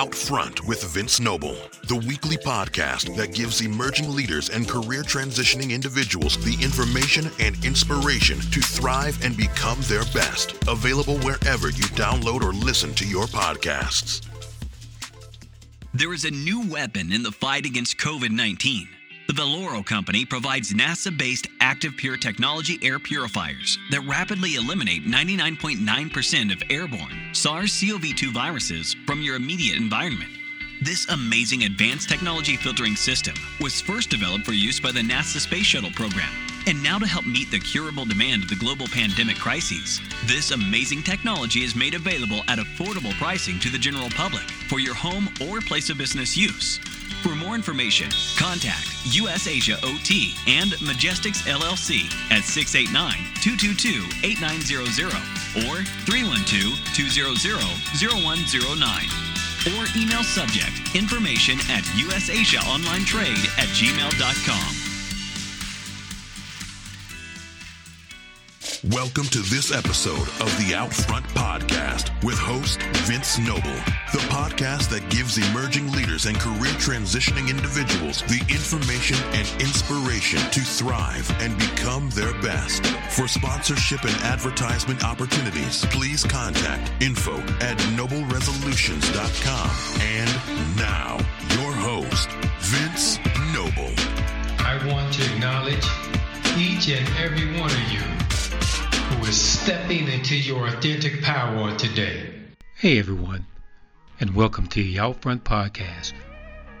Out Front with Vince Noble, the weekly podcast that gives emerging leaders and career transitioning individuals the information and inspiration to thrive and become their best. Available wherever you download or listen to your podcasts. There is a new weapon in the fight against COVID 19. The Vollara Company provides NASA based Active Pure technology air purifiers that rapidly eliminate 99.9% of airborne SARS CoV 2 viruses from your immediate environment. This amazing advanced technology filtering system was first developed for use by the NASA Space Shuttle program. And now, to help meet the curable demand of the global pandemic crises, this amazing technology is made available at affordable pricing to the general public for your home or place of business use. For more information, contact US Asia OT and Majestics LLC at 689 222 8900 or 312 200 0109. Or email subject information at usasiaonlinetrade at gmail.com. Welcome to this episode of the Outfront Podcast with host Vince Noble, the podcast that gives emerging leaders and career transitioning individuals the information and inspiration to thrive and become their best. For sponsorship and advertisement opportunities, please contact info at nobleresolutions.com. And now, your host, Vince Noble. I want to acknowledge each and every one of you stepping into your authentic power today. Hey everyone, and welcome to the Outfront Podcast,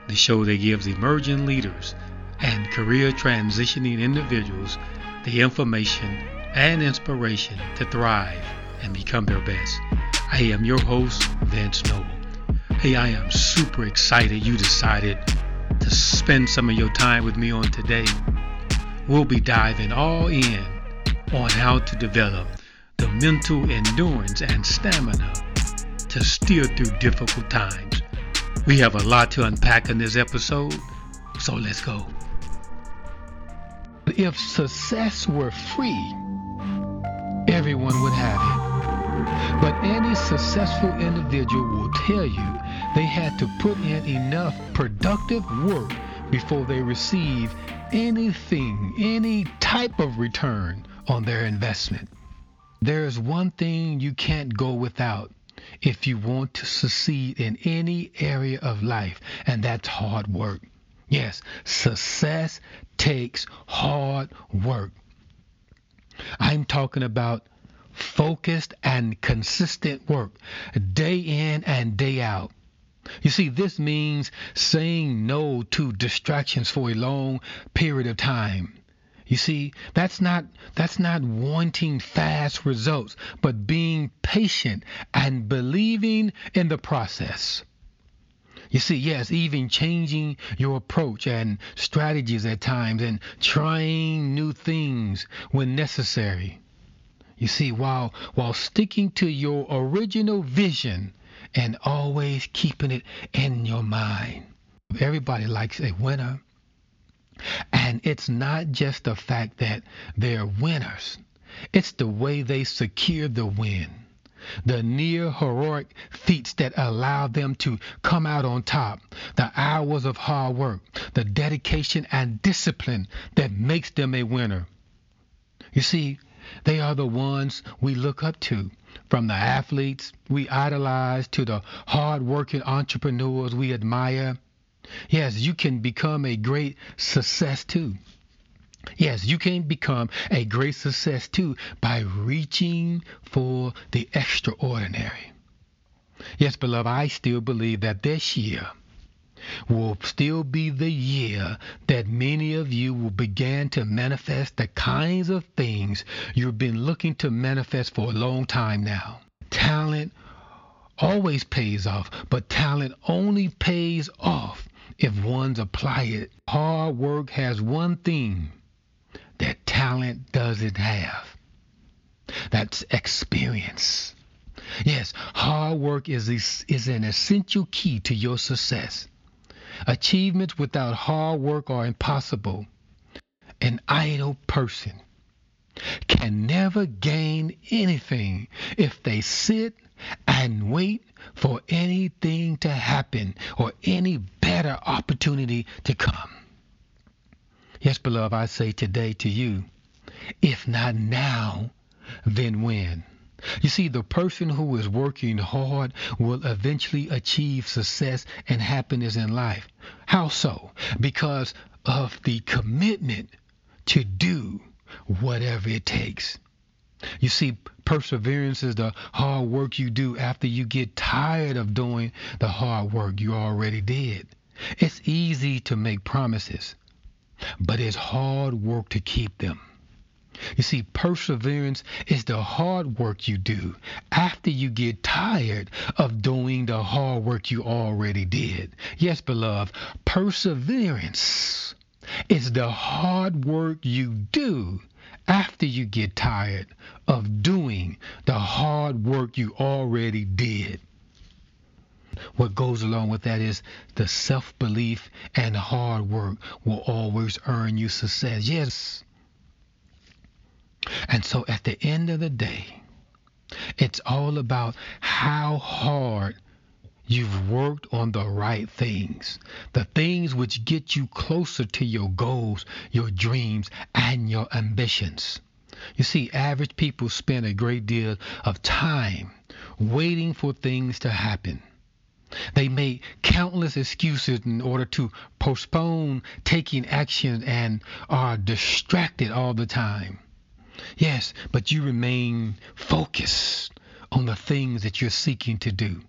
the show that gives emerging leaders and career transitioning individuals the information and inspiration to thrive and become their best. I am your host, Vince Noble. Hey, I am super excited you decided to spend some of your time with me on today. We'll be diving all in on how to develop the mental endurance and stamina to steer through difficult times. We have a lot to unpack in this episode, so let's go. If success were free, everyone would have it. But any successful individual will tell you they had to put in enough productive work before they receive anything, any type of return on their investment. There's one thing you can't go without if you want to succeed in any area of life, and that's hard work. Yes, success takes hard work. I'm talking about focused and consistent work, day in and day out. You see, this means saying no to distractions for a long period of time. You see, that's not that's not wanting fast results, but being patient and believing in the process. You see, yes, even changing your approach and strategies at times and trying new things when necessary. You see, while while sticking to your original vision and always keeping it in your mind. Everybody likes a winner. And it's not just the fact that they're winners, it's the way they secure the win. The near heroic feats that allow them to come out on top, the hours of hard work, the dedication and discipline that makes them a winner. You see, they are the ones we look up to, from the athletes we idolize to the hard-working entrepreneurs we admire. Yes, you can become a great success too. Yes, you can become a great success too by reaching for the extraordinary. Yes, beloved, I still believe that this year will still be the year that many of you will begin to manifest the kinds of things you've been looking to manifest for a long time now. Talent always pays off, but talent only pays off if one's apply it. Hard work has one thing that talent doesn't have. That's experience. Yes, hard work is, is an essential key to your success. Achievements without hard work are impossible. An idle person can never gain anything if they sit and wait for anything to happen or any better opportunity to come. Yes, beloved, I say today to you, if not now, then when? You see, the person who is working hard will eventually achieve success and happiness in life. How so? Because of the commitment to do whatever it takes. You see, perseverance is the hard work you do after you get tired of doing the hard work you already did. It's easy to make promises, but it's hard work to keep them. You see, perseverance is the hard work you do after you get tired of doing the hard work you already did. Yes, beloved, perseverance is the hard work you do after you get tired of doing the hard work you already did. What goes along with that is the self belief and hard work will always earn you success. Yes. And so at the end of the day, it's all about how hard you've worked on the right things, the things which get you closer to your goals, your dreams, and your ambitions. You see, average people spend a great deal of time waiting for things to happen. They make countless excuses in order to postpone taking action and are distracted all the time. Yes, but you remain focused on the things that you're seeking to do.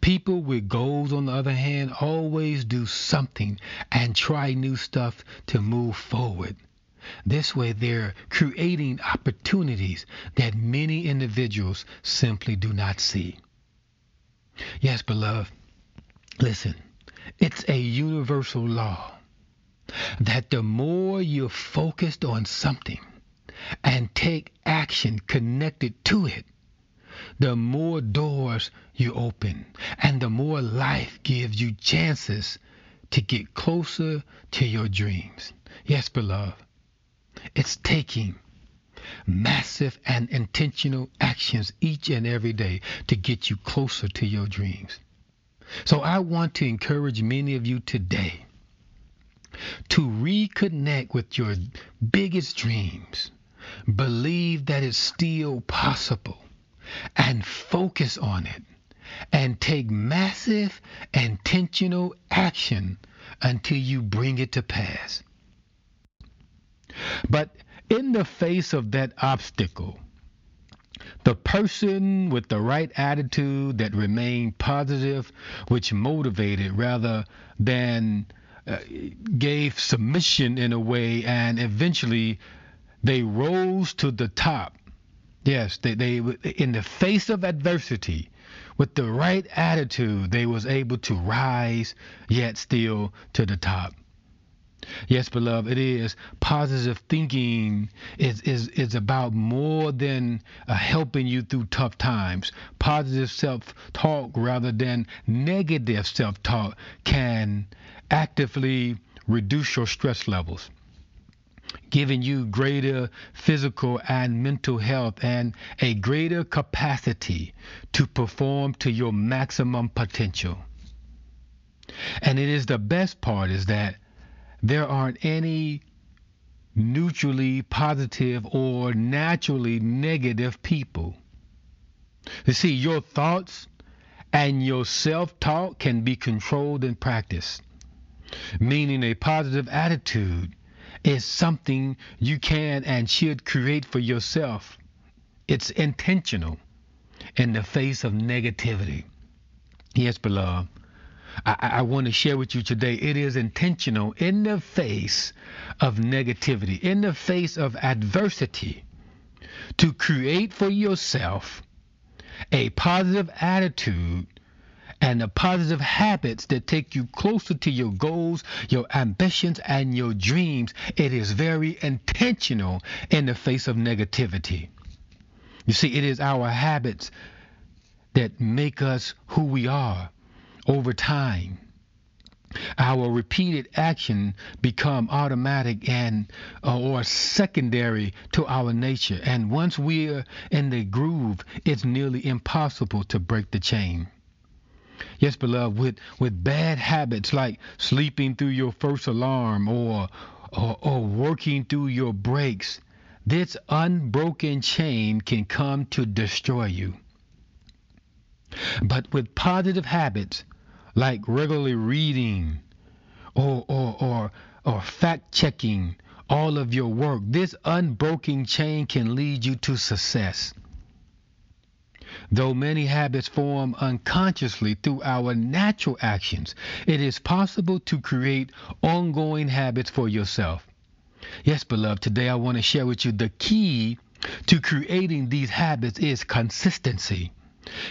People with goals, on the other hand, always do something and try new stuff to move forward. This way, they're creating opportunities that many individuals simply do not see. Yes, beloved, listen, it's a universal law that the more you're focused on something, and take action connected to it, the more doors you open and the more life gives you chances to get closer to your dreams. Yes, beloved, it's taking massive and intentional actions each and every day to get you closer to your dreams. So I want to encourage many of you today to reconnect with your biggest dreams Believe that it's still possible and focus on it and take massive intentional action until you bring it to pass. But in the face of that obstacle, the person with the right attitude that remained positive, which motivated rather than uh, gave submission in a way and eventually they rose to the top. Yes, they, they in the face of adversity, with the right attitude, they was able to rise yet still to the top. Yes, beloved, it is positive thinking is is is about more than uh, helping you through tough times. Positive self-talk rather than negative self-talk can actively reduce your stress levels giving you greater physical and mental health and a greater capacity to perform to your maximum potential. And it is the best part is that there aren't any neutrally positive or naturally negative people. You see, your thoughts and your self talk can be controlled and practiced, meaning a positive attitude is something you can and should create for yourself. It's intentional in the face of negativity. Yes, beloved. I, I, want to share with you today. It is intentional in the face of negativity, in the face of adversity, to create for yourself a positive attitude and the positive habits that take you closer to your goals, your ambitions, and your dreams, it is very intentional in the face of negativity. You see, it is our habits that make us who we are over time. our repeated action become automatic and uh, or secondary to our nature and once we're in the groove it's nearly impossible to break the chain yes beloved with with bad habits like sleeping through your first alarm or or, or working through your breaks this unbroken chain can come to destroy you but with positive habits like regularly reading or, or, or, or fact checking all of your work, this unbroken chain can lead you to success. Though many habits form unconsciously through our natural actions, it is possible to create ongoing habits for yourself. Yes, beloved, today I want to share with you the key to creating these habits is consistency.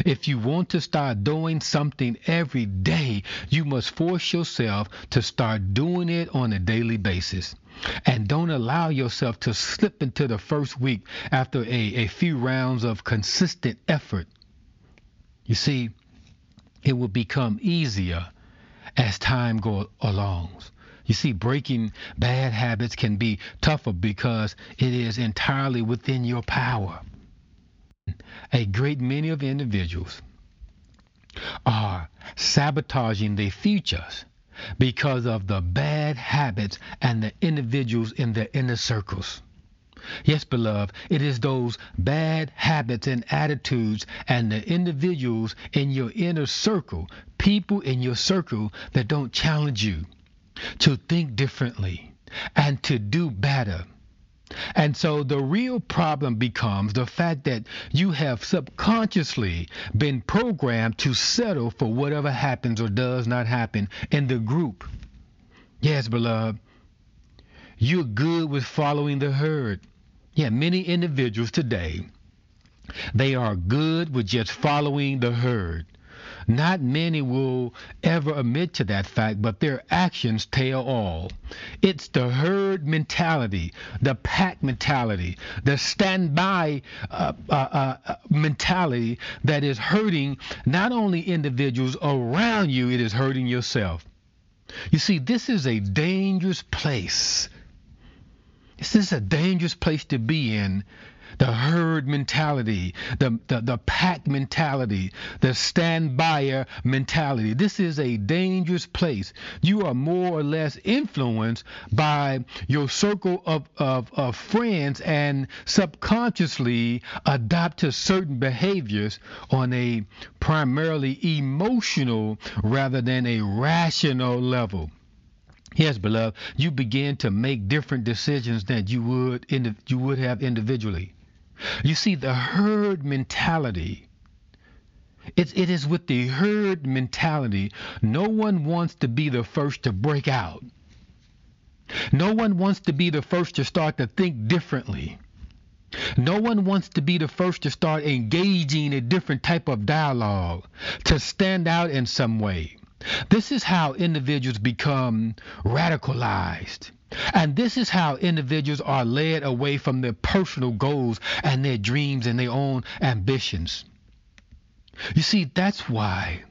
If you want to start doing something every day, you must force yourself to start doing it on a daily basis. And don't allow yourself to slip into the first week after a, a few rounds of consistent effort. You see, it will become easier as time goes along. You see, breaking bad habits can be tougher because it is entirely within your power a great many of individuals are sabotaging their futures because of the bad habits and the individuals in their inner circles. Yes, beloved, it is those bad habits and attitudes and the individuals in your inner circle, people in your circle that don't challenge you to think differently and to do better and so the real problem becomes the fact that you have subconsciously been programmed to settle for whatever happens or does not happen in the group. Yes, beloved, you're good with following the herd. Yeah, many individuals today, they are good with just following the herd. Not many will ever admit to that fact, but their actions tell all. It's the herd mentality, the pack mentality, the standby uh, uh, uh, mentality that is hurting not only individuals around you, it is hurting yourself. You see, this is a dangerous place. This is a dangerous place to be in the herd mentality, the, the, the pack mentality, the stand buyer mentality. This is a dangerous place. You are more or less influenced by your circle of, of, of friends and subconsciously adopt to certain behaviors on a primarily emotional rather than a rational level. Yes, beloved, you begin to make different decisions than you would you would have individually. You see, the herd mentality. It's, it is with the herd mentality. No one wants to be the first to break out. No one wants to be the first to start to think differently. No one wants to be the first to start engaging a different type of dialogue, to stand out in some way. This is how individuals become radicalized. And this is how individuals are led away from their personal goals and their dreams and their own ambitions. You see, that's why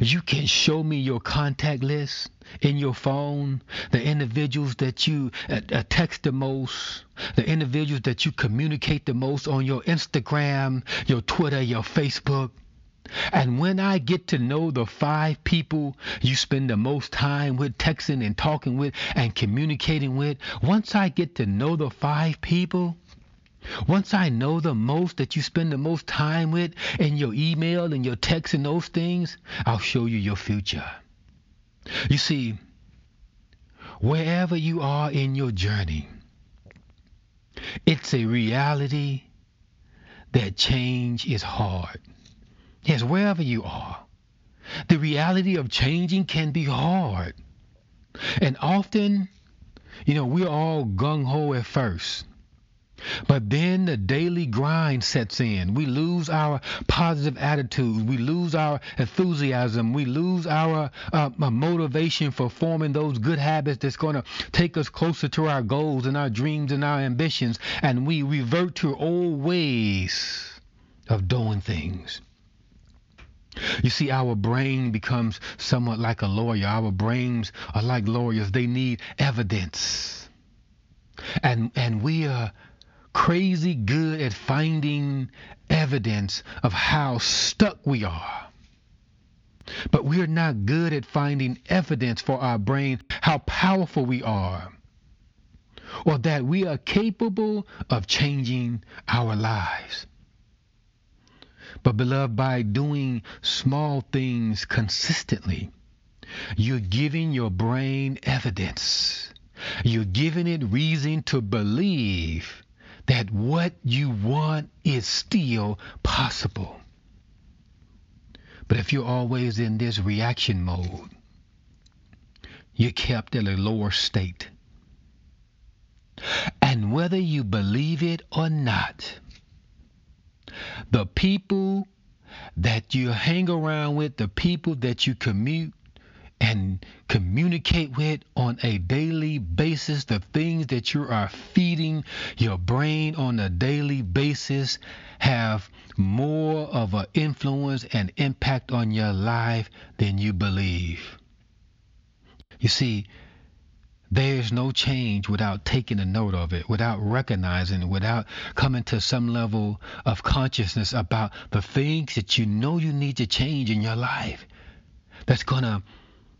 you can show me your contact list in your phone, the individuals that you uh, uh, text the most, the individuals that you communicate the most on your Instagram, your Twitter, your Facebook. And when I get to know the five people you spend the most time with, texting and talking with and communicating with, once I get to know the five people, once I know the most that you spend the most time with in your email and your text and those things, I'll show you your future. You see, wherever you are in your journey, it's a reality that change is hard. Yes, wherever you are. The reality of changing can be hard. And often, you know, we're all gung ho at first. But then the daily grind sets in. We lose our positive attitude. We lose our enthusiasm. We lose our uh, motivation for forming those good habits that's going to take us closer to our goals and our dreams and our ambitions. And we revert to old ways of doing things. You see, our brain becomes somewhat like a lawyer. Our brains are like lawyers. They need evidence. And, and we are crazy good at finding evidence of how stuck we are. But we're not good at finding evidence for our brain how powerful we are or that we are capable of changing our lives. But, beloved, by doing small things consistently, you're giving your brain evidence. You're giving it reason to believe that what you want is still possible. But if you're always in this reaction mode, you're kept in a lower state. And whether you believe it or not, the people that you hang around with, the people that you commute and communicate with on a daily basis, the things that you are feeding your brain on a daily basis have more of an influence and impact on your life than you believe. You see, there's no change without taking a note of it, without recognizing it, without coming to some level of consciousness about the things that you know you need to change in your life. That's going to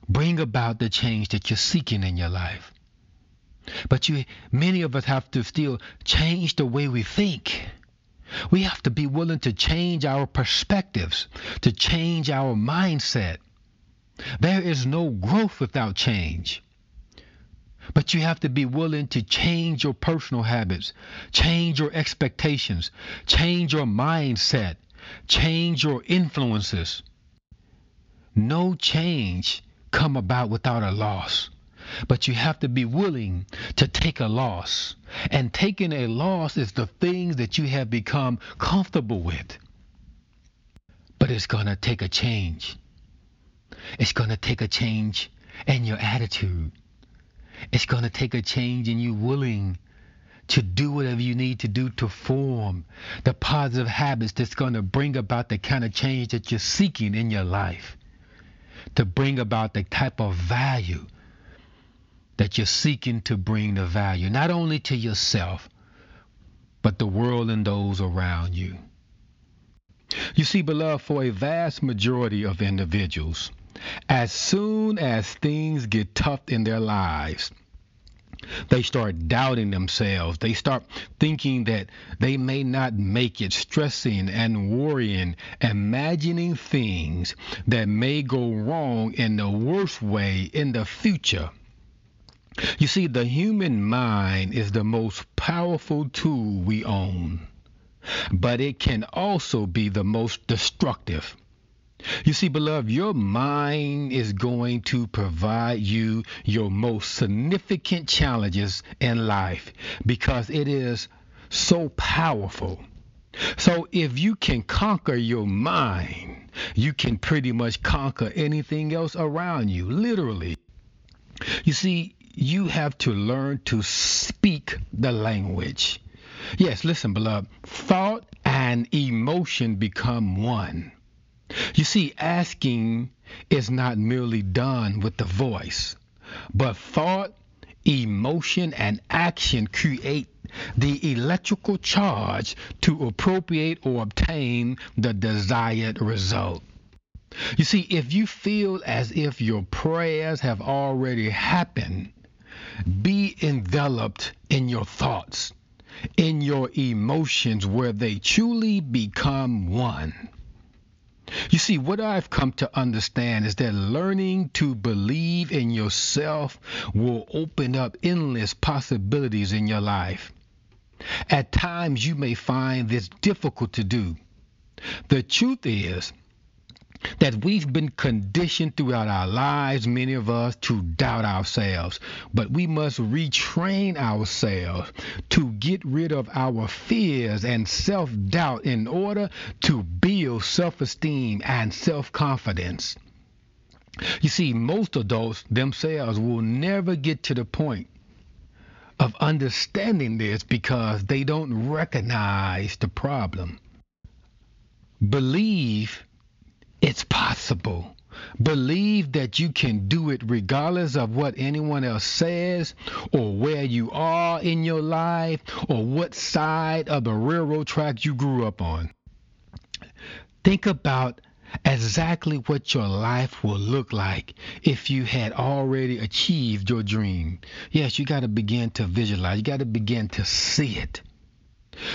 bring about the change that you're seeking in your life. But you many of us have to still change the way we think. We have to be willing to change our perspectives, to change our mindset. There is no growth without change. But you have to be willing to change your personal habits, change your expectations, change your mindset, change your influences. No change come about without a loss. But you have to be willing to take a loss. And taking a loss is the things that you have become comfortable with. But it's going to take a change. It's going to take a change in your attitude. It's going to take a change in you willing to do whatever you need to do to form the positive habits that's going to bring about the kind of change that you're seeking in your life, to bring about the type of value that you're seeking to bring the value, not only to yourself, but the world and those around you. You see, beloved, for a vast majority of individuals, as soon as things get tough in their lives, they start doubting themselves. They start thinking that they may not make it, stressing and worrying, imagining things that may go wrong in the worst way in the future. You see, the human mind is the most powerful tool we own, but it can also be the most destructive. You see, beloved, your mind is going to provide you your most significant challenges in life because it is so powerful. So if you can conquer your mind, you can pretty much conquer anything else around you, literally. You see, you have to learn to speak the language. Yes, listen, beloved, thought and emotion become one. You see, asking is not merely done with the voice, but thought, emotion, and action create the electrical charge to appropriate or obtain the desired result. You see, if you feel as if your prayers have already happened, be enveloped in your thoughts, in your emotions, where they truly become one. You see, what I've come to understand is that learning to believe in yourself will open up endless possibilities in your life. At times, you may find this difficult to do. The truth is, that we've been conditioned throughout our lives, many of us, to doubt ourselves. But we must retrain ourselves to get rid of our fears and self doubt in order to build self esteem and self confidence. You see, most adults themselves will never get to the point of understanding this because they don't recognize the problem. Believe it's possible. Believe that you can do it regardless of what anyone else says or where you are in your life or what side of the railroad track you grew up on. Think about exactly what your life will look like if you had already achieved your dream. Yes, you got to begin to visualize, you got to begin to see it.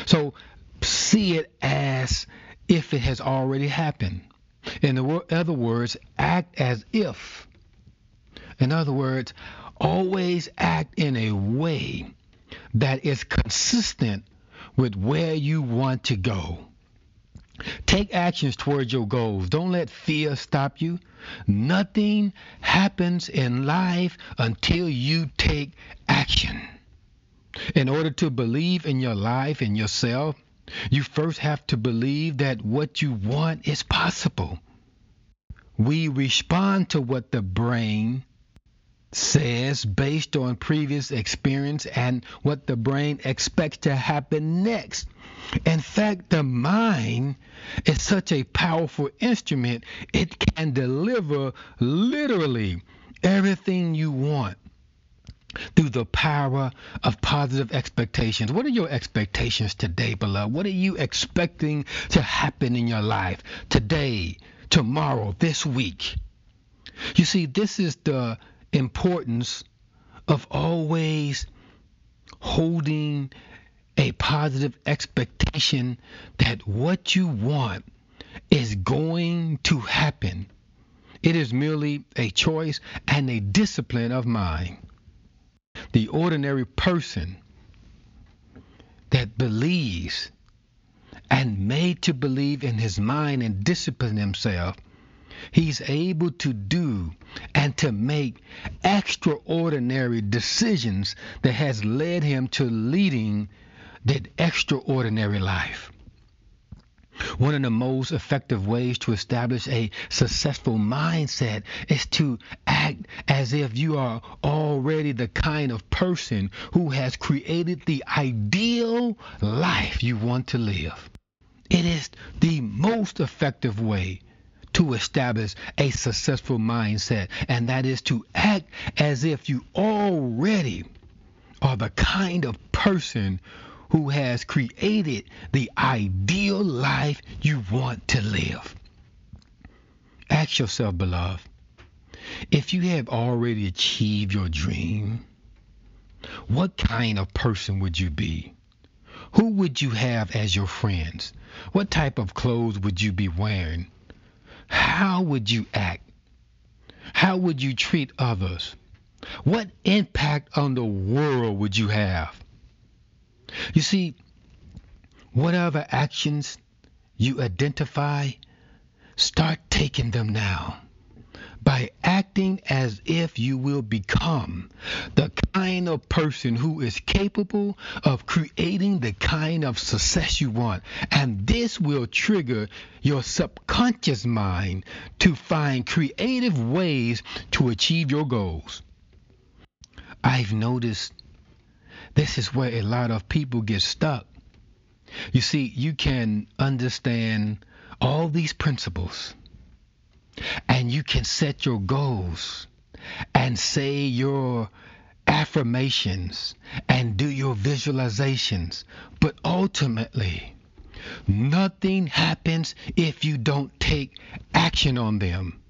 So, see it as if it has already happened. In other words, act as if. In other words, always act in a way that is consistent with where you want to go. Take actions towards your goals. Don't let fear stop you. Nothing happens in life until you take action. In order to believe in your life and yourself, you first have to believe that what you want is possible. We respond to what the brain says based on previous experience and what the brain expects to happen next. In fact, the mind is such a powerful instrument, it can deliver literally everything you want through the power of positive expectations. What are your expectations today, beloved? What are you expecting to happen in your life today, tomorrow, this week? You see, this is the importance of always holding a positive expectation that what you want is going to happen. It is merely a choice and a discipline of mind the ordinary person that believes and made to believe in his mind and discipline himself, he's able to do and to make extraordinary decisions that has led him to leading that extraordinary life. One of the most effective ways to establish a successful mindset is to act as if you are already the kind of person who has created the ideal life you want to live. It is the most effective way to establish a successful mindset, and that is to act as if you already are the kind of person who has created the ideal life you want to live. Ask yourself, beloved, if you have already achieved your dream, what kind of person would you be? Who would you have as your friends? What type of clothes would you be wearing? How would you act? How would you treat others? What impact on the world would you have? You see, whatever actions you identify, start taking them now by acting as if you will become the kind of person who is capable of creating the kind of success you want. And this will trigger your subconscious mind to find creative ways to achieve your goals. I've noticed this is where a lot of people get stuck. You see, you can understand all these principles and you can set your goals and say your affirmations and do your visualizations. But ultimately, nothing happens if you don't take action on them.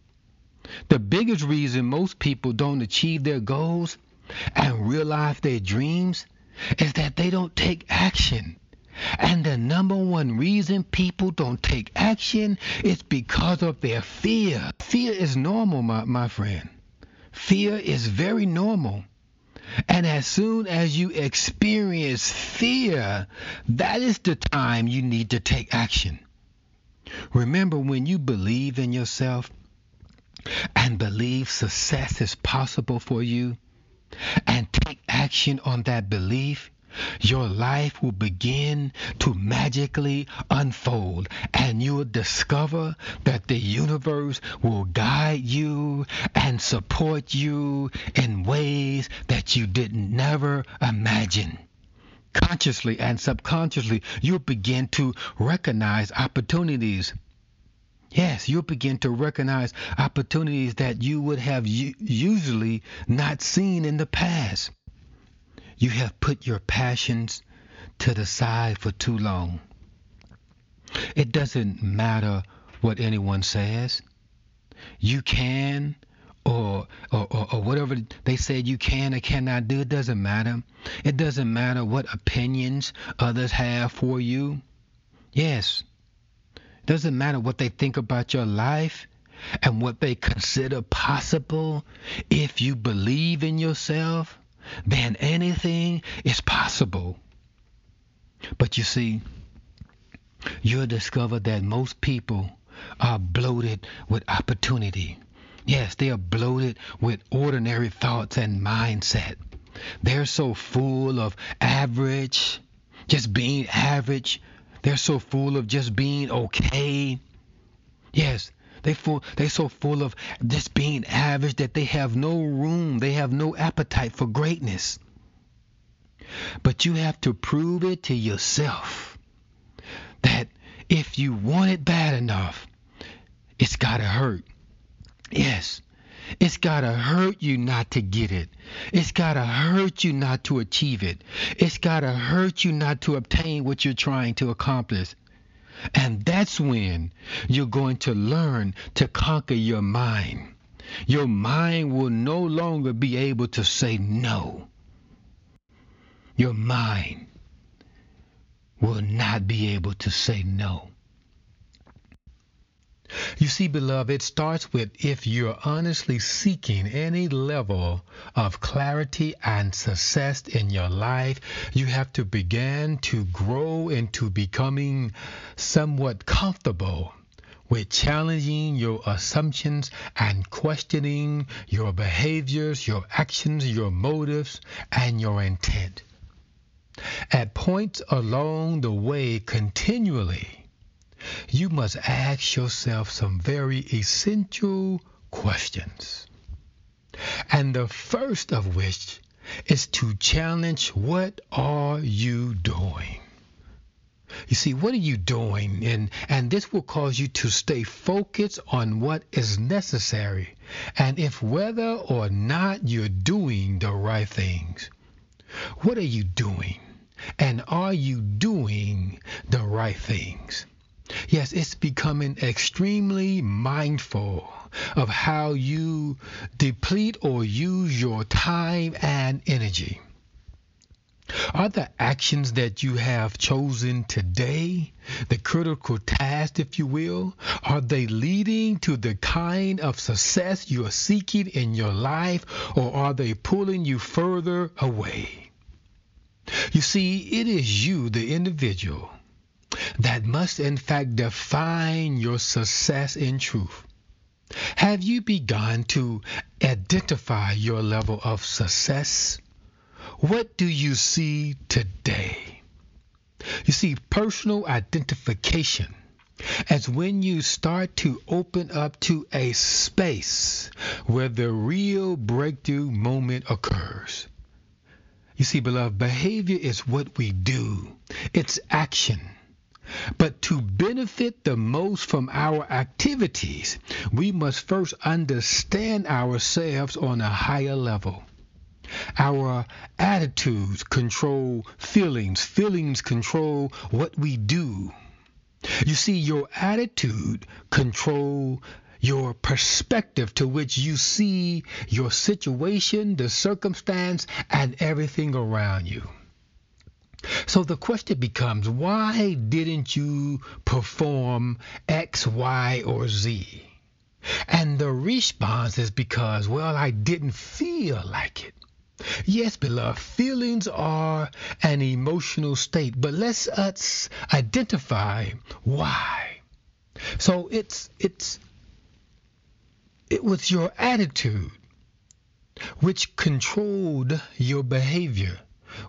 The biggest reason most people don't achieve their goals and realize their dreams is that they don't take action. And the number one reason people don't take action is because of their fear. Fear is normal, my, my friend. Fear is very normal. And as soon as you experience fear, that is the time you need to take action. Remember, when you believe in yourself and believe success is possible for you, and take action on that belief, your life will begin to magically unfold and you'll discover that the universe will guide you and support you in ways that you did never imagine. Consciously and subconsciously, you'll begin to recognize opportunities Yes, you'll begin to recognize opportunities that you would have usually not seen in the past. You have put your passions to the side for too long. It doesn't matter what anyone says. You can or, or, or, whatever they said you can or cannot do, it doesn't matter. It doesn't matter what opinions others have for you. Yes, it doesn't matter what they think about your life and what they consider possible. If you believe in yourself, then anything is possible. But you see, you'll discover that most people are bloated with opportunity. Yes, they are bloated with ordinary thoughts and mindset. They're so full of average, just being average. They're so full of just being okay. Yes, they full they so full of just being average that they have no room, they have no appetite for greatness. But you have to prove it to yourself that if you want it bad enough, it's got to hurt. Yes. It's got to hurt you not to get it. It's got to hurt you not to achieve it. It's got to hurt you not to obtain what you're trying to accomplish. And that's when you're going to learn to conquer your mind. Your mind will no longer be able to say no. Your mind will not be able to say no. You see, beloved, it starts with if you're honestly seeking any level of clarity and success in your life, you have to begin to grow into becoming somewhat comfortable with challenging your assumptions and questioning your behaviors, your actions, your motives, and your intent. At points along the way, continually, you must ask yourself some very essential questions. And the first of which is to challenge what are you doing? You see, what are you doing? And, and this will cause you to stay focused on what is necessary and if whether or not you're doing the right things. What are you doing? And are you doing the right things? Yes, it's becoming extremely mindful of how you deplete or use your time and energy. Are the actions that you have chosen today, the critical task, if you will, are they leading to the kind of success you are seeking in your life, or are they pulling you further away? You see, it is you, the individual, that must in fact define your success in truth. Have you begun to identify your level of success? What do you see today? You see, personal identification as when you start to open up to a space where the real breakthrough moment occurs. You see, beloved, behavior is what we do, it's action. But to benefit the most from our activities, we must first understand ourselves on a higher level. Our attitudes control feelings, feelings control what we do. You see, your attitude control your perspective to which you see your situation, the circumstance, and everything around you. So the question becomes why didn't you perform X, Y, or Z? And the response is because, well, I didn't feel like it. Yes, beloved, feelings are an emotional state, but let's us identify why. So it's it's it was your attitude which controlled your behavior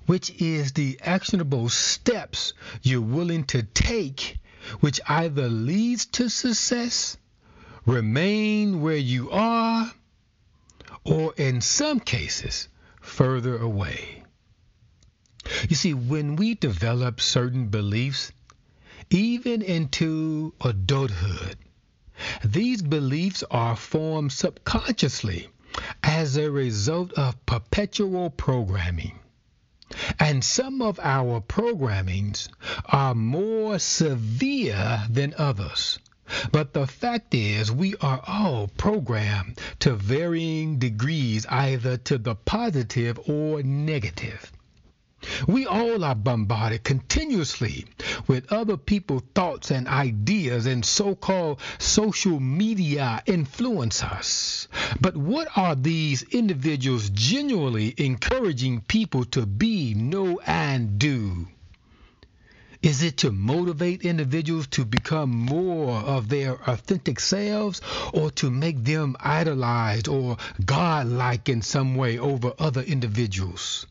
which is the actionable steps you're willing to take, which either leads to success, remain where you are, or in some cases, further away. You see, when we develop certain beliefs, even into adulthood, These beliefs are formed subconsciously as a result of perpetual programming. And some of our programmings are more severe than others. But the fact is, we are all programmed to varying degrees, either to the positive or negative. We all are bombarded continuously with other people's thoughts and ideas, and so called social media influence us. But what are these individuals genuinely encouraging people to be, know, and do? Is it to motivate individuals to become more of their authentic selves or to make them idolized or godlike in some way over other individuals?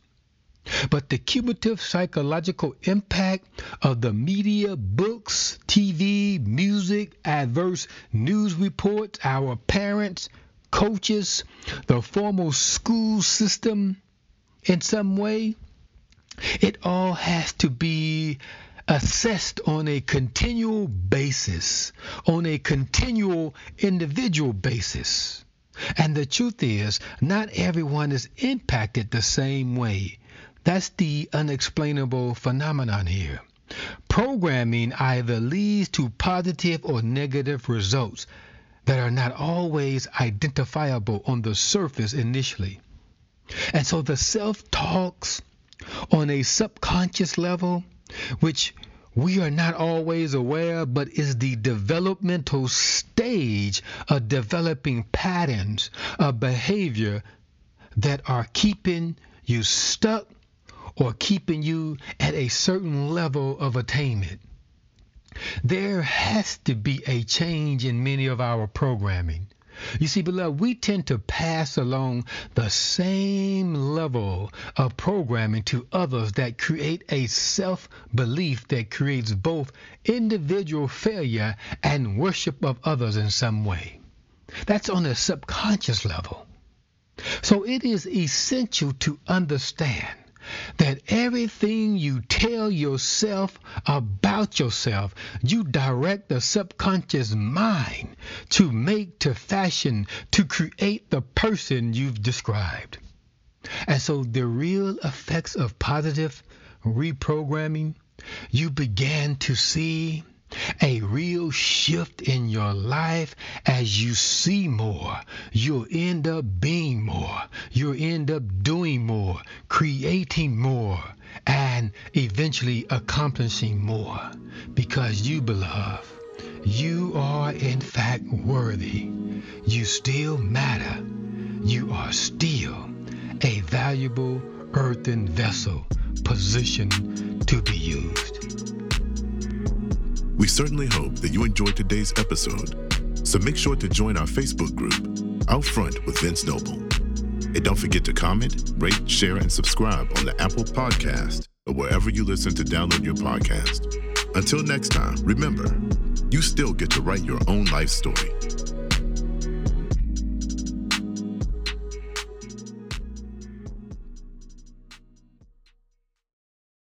But the cumulative psychological impact of the media, books, TV, music, adverse news reports, our parents, coaches, the formal school system, in some way, it all has to be assessed on a continual basis, on a continual individual basis. And the truth is, not everyone is impacted the same way. That's the unexplainable phenomenon here. Programming either leads to positive or negative results that are not always identifiable on the surface initially. And so the self talks on a subconscious level, which we are not always aware, but is the developmental stage of developing patterns of behavior that are keeping you stuck or keeping you at a certain level of attainment. There has to be a change in many of our programming. You see, beloved, we tend to pass along the same level of programming to others that create a self belief that creates both individual failure and worship of others in some way. That's on a subconscious level. So it is essential to understand that everything you tell yourself about yourself, you direct the subconscious mind to make, to fashion, to create the person you've described. And so the real effects of positive reprogramming, you began to see a real shift in your life as you see more. You'll end up being more. You'll end up doing more, creating more, and eventually accomplishing more. Because you, beloved, you are in fact worthy. You still matter. You are still a valuable earthen vessel positioned to be used. We certainly hope that you enjoyed today's episode. So make sure to join our Facebook group, Out Front with Vince Noble. And don't forget to comment, rate, share, and subscribe on the Apple Podcast or wherever you listen to download your podcast. Until next time, remember, you still get to write your own life story.